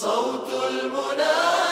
صوت المنادي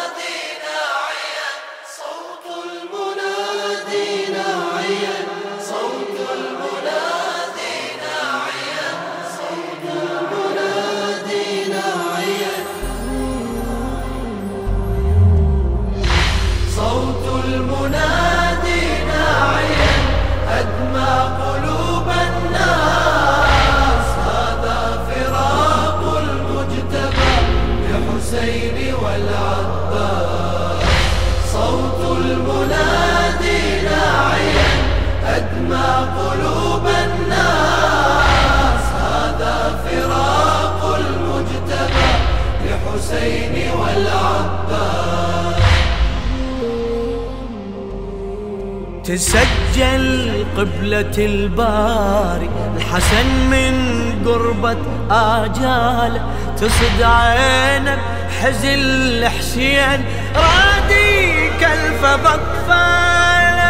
تسجل قبلة الباري الحسن من قربة آجاله تصد عينه حزن الحسين رادي كلف بطفاله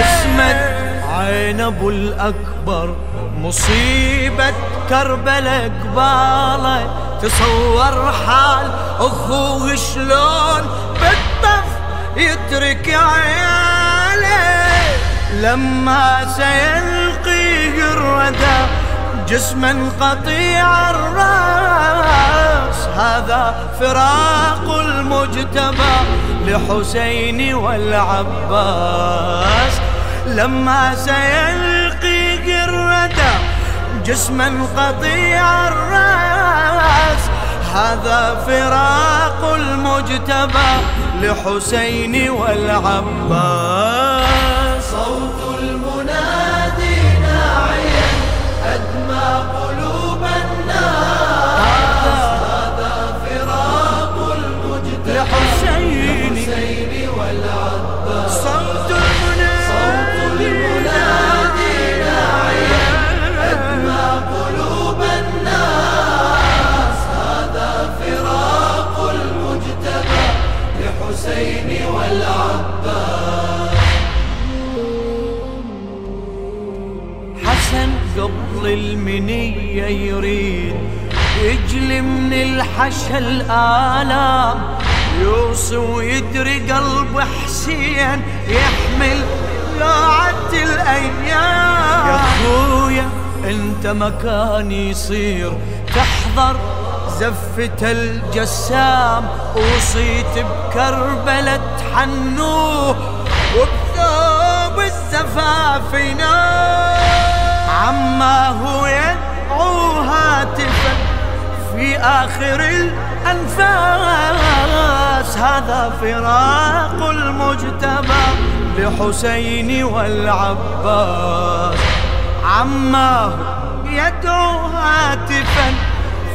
رسمت عين أبو الأكبر مصيبة كربلاء قباله تصور حال أخوه شلون بالطف يترك عياله لما سيلقيه الردى جسما قطيع الراس. هذا فراق المجتبى لحسين والعباس. لما سيلقيه الردى جسما قطيع الراس. هذا فراق المجتبى لحسين والعباس. يجلي من الحشا الآلام. يوصي ويدري قلب حسين يحمل لوعة الأيام. يا أخويا أنت مكاني يصير. تحضر زفة الجسام. وصيت بكربلة حنوه وبثوب الزفاف ينام آخر الأنفاس. هذا فراق المجتبى لحسين والعباس. عماه يدعو هاتفا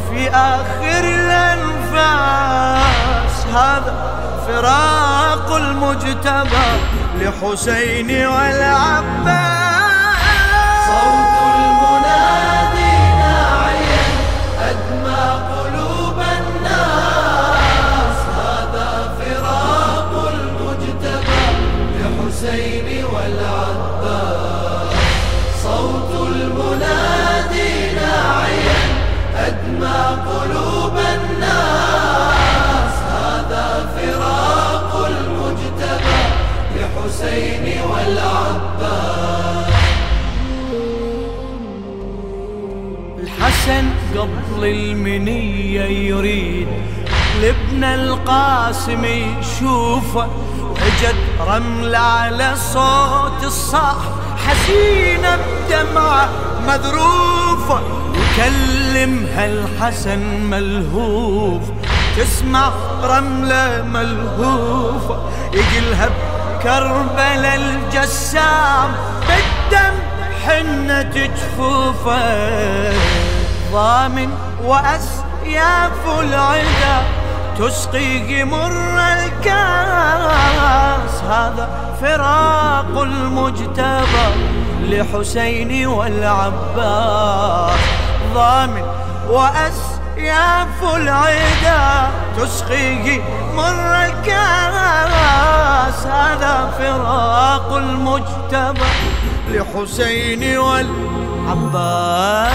في آخر الأنفاس. هذا فراق المجتبى لحسين والعباس. لحسين والعباس. صوت المنادي ناعيا أدمى قلوب الناس. هذا فراق المجتبى لحسين والعباس. الحسن قبل المنية يريد لابن القاسم يشوفه. وجد رمل على صوت الصاح حزينة بدمعة مذروفة وكلمها الحسن ملهوف تسمع رملة ملهوفة يقلها بكربلاء الجسام بالدم حنة جفوفة. ضامن وأسياف العدا تسقي مر الكاس. هذا فراق المجتبى لحسين والعباس. ضامن وأسياف العدا تسقي مر الكاس. هذا فراق المجتبى لحسين والعباس.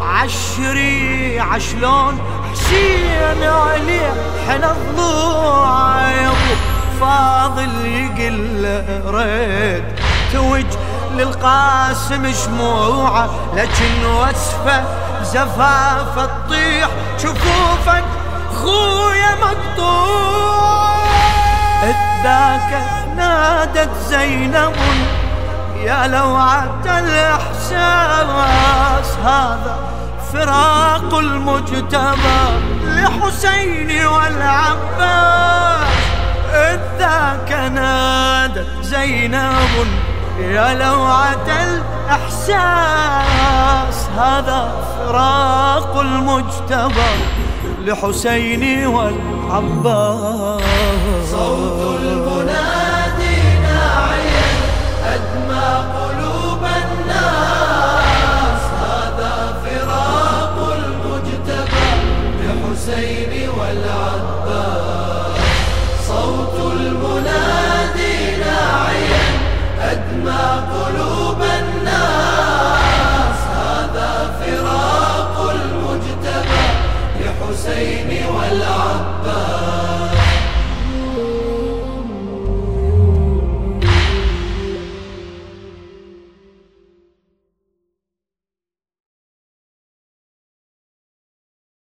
عشري عشلون حسين عليه حنا ابو فاضل يقل ريد توج للقاسم شموعه لكن وصفه زفاف تطيح شفوفك خويا مقطوع. ذاك نادت زينب يا لوعة الإحساس هذا فراق المجتبى لحسين والعباس. إذ ذاك نادت زينب يا لوعة الإحساس هذا فراق المجتبى لحسين والعباس. صوت